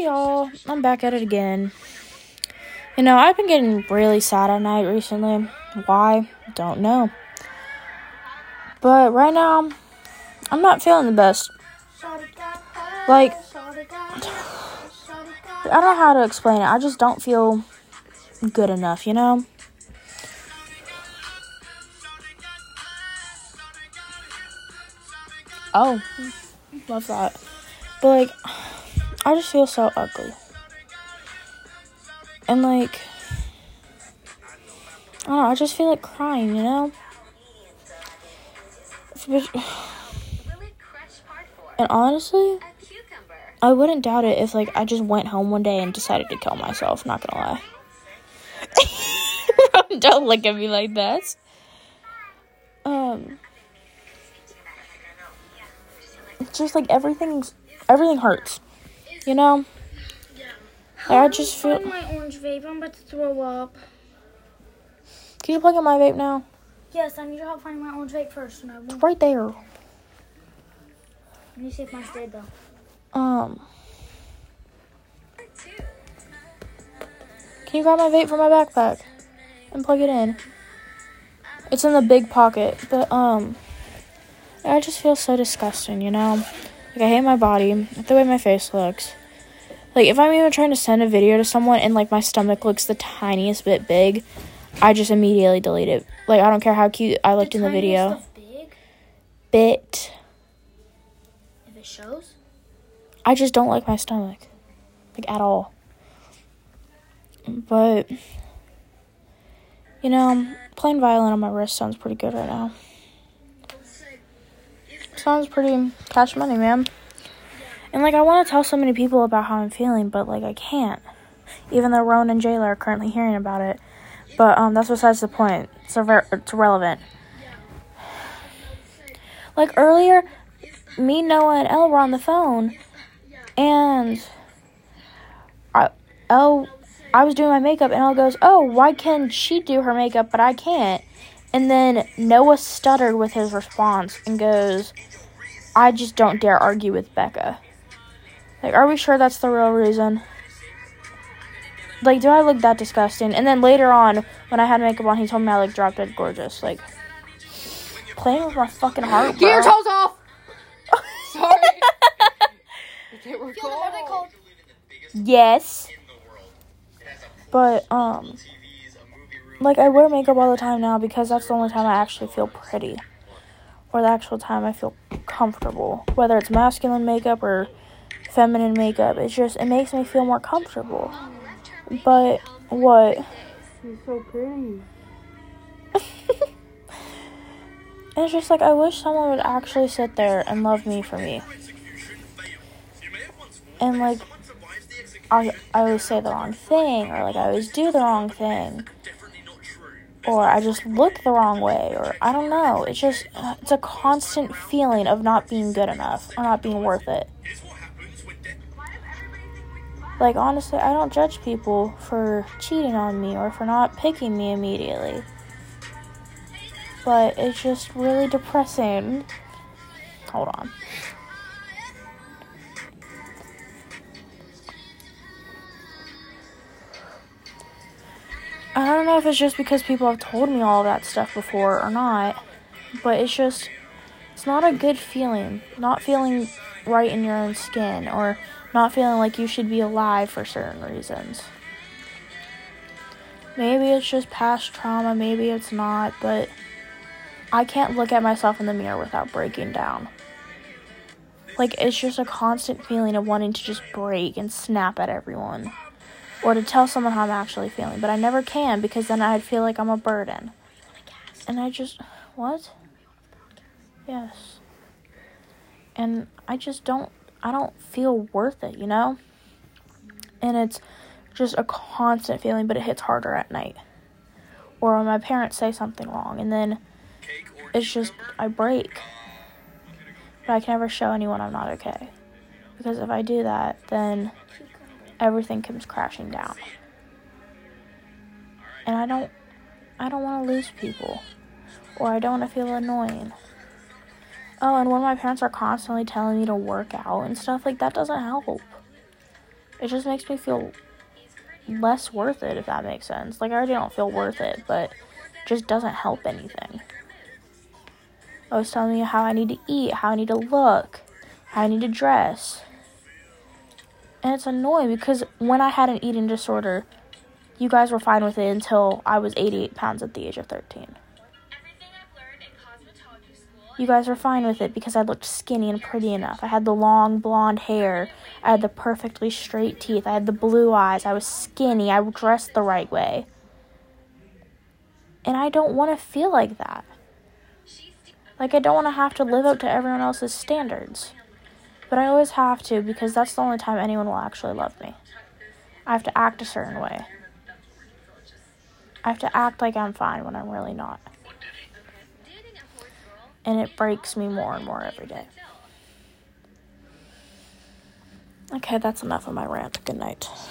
Y'all, I'm back at it again. You know, I've been getting really sad at night recently. Why? Don't know. But right now, I'm not feeling the best. Like, I don't know how to explain it. I just don't feel good enough, you know? Oh, love that. But, like, I just feel so ugly. And, like, I don't know, I just feel like crying, you know? And honestly, I wouldn't doubt it if like I just went home one day and decided to kill myself, not gonna lie. Don't look at me like that. Um it's just like everything's everything hurts. You know? I just feel my orange vape. I'm about to throw up. Can you plug in my vape now? Yes, I need your help finding my orange vape first, and I won't. Right there. Let me see if mine's dead though. Um Can you grab my vape from my backpack and plug it in? It's in the big pocket, but um I just feel so disgusting, you know? Like I hate my body, the way my face looks. Like if I'm even trying to send a video to someone and like my stomach looks the tiniest bit big, I just immediately delete it. Like I don't care how cute I looked in the video. Big, Bit. if it shows. I just don't like my stomach. Like at all. But you know, playing violin on my wrist sounds pretty good right now. Sounds pretty cash money, man. And like I want to tell so many people about how I'm feeling, but like I can't. Even though Rowan and Jayla are currently hearing about it. But um that's besides the point. It's irre- it's irrelevant. Like earlier, me, Noah, and Elle were on the phone, and I, Elle, I was doing my makeup, and Elle goes, "Oh, why can she do her makeup, but I can't?" And then Noah stuttered with his response and goes, "I just don't dare argue with Becca." Like, are we sure that's the real reason? Like, do I look that disgusting? And then later on, when I had makeup on, he told me I looked drop dead gorgeous. Like, playing with my fucking heart, Get your toes off! Sorry. Okay, we're cold. Yes. But um like I wear makeup all the time now because that's the only time I actually feel pretty. Or the actual time I feel comfortable. Whether it's masculine makeup or feminine makeup, it's just it makes me feel more comfortable. But what? You're so pretty. It's just like I wish someone would actually sit there and love me for me. And like I I always say the wrong thing or like I always do the wrong thing. Or I just look the wrong way or I don't know. It's just it's a constant feeling of not being good enough or not being worth it. Like honestly, I don't judge people for cheating on me or for not picking me immediately but it's just really depressing. Hold on. Don't know if it's just because people have told me all that stuff before or not, but it's just, it's not a good feeling. Not feeling right in your own skin or not feeling like you should be alive for certain reasons. Maybe it's just past trauma, maybe it's not, but I can't look at myself in the mirror without breaking down. Like, it's just a constant feeling of wanting to just break and snap at everyone. Or to tell someone how I'm actually feeling. But I never can because then I'd feel like I'm a burden. And I just. What? Yes. And I just don't. I don't feel worth it, you know? And it's just a constant feeling, but it hits harder at night. Or when my parents say something wrong, and then it's just I break. But I can never show anyone I'm not okay. Because if I do that, then everything comes crashing down. And I don't I don't want to lose people. Or I don't want to feel annoying. Oh, and when my parents are constantly telling me to work out and stuff, like that doesn't help. it just makes me feel less worth it if that makes sense. Like I already don't feel worth it, but it just doesn't help anything. Oh, I was telling me how I need to eat, how I need to look, how I need to dress. And it's annoying because when I had an eating disorder, you guys were fine with it until I was 88 pounds at the age of 13. You guys were fine with it because I looked skinny and pretty enough. I had the long blonde hair. I had the perfectly straight teeth. I had the blue eyes. I was skinny. I dressed the right way. And I don't want to feel like that. Like, I don't want to have to live up to everyone else's standards. But I always have to because that's the only time anyone will actually love me. I have to act a certain way. I have to act like I'm fine when I'm really not and it breaks me more and more every day. Okay, that's enough of my rant. Good night.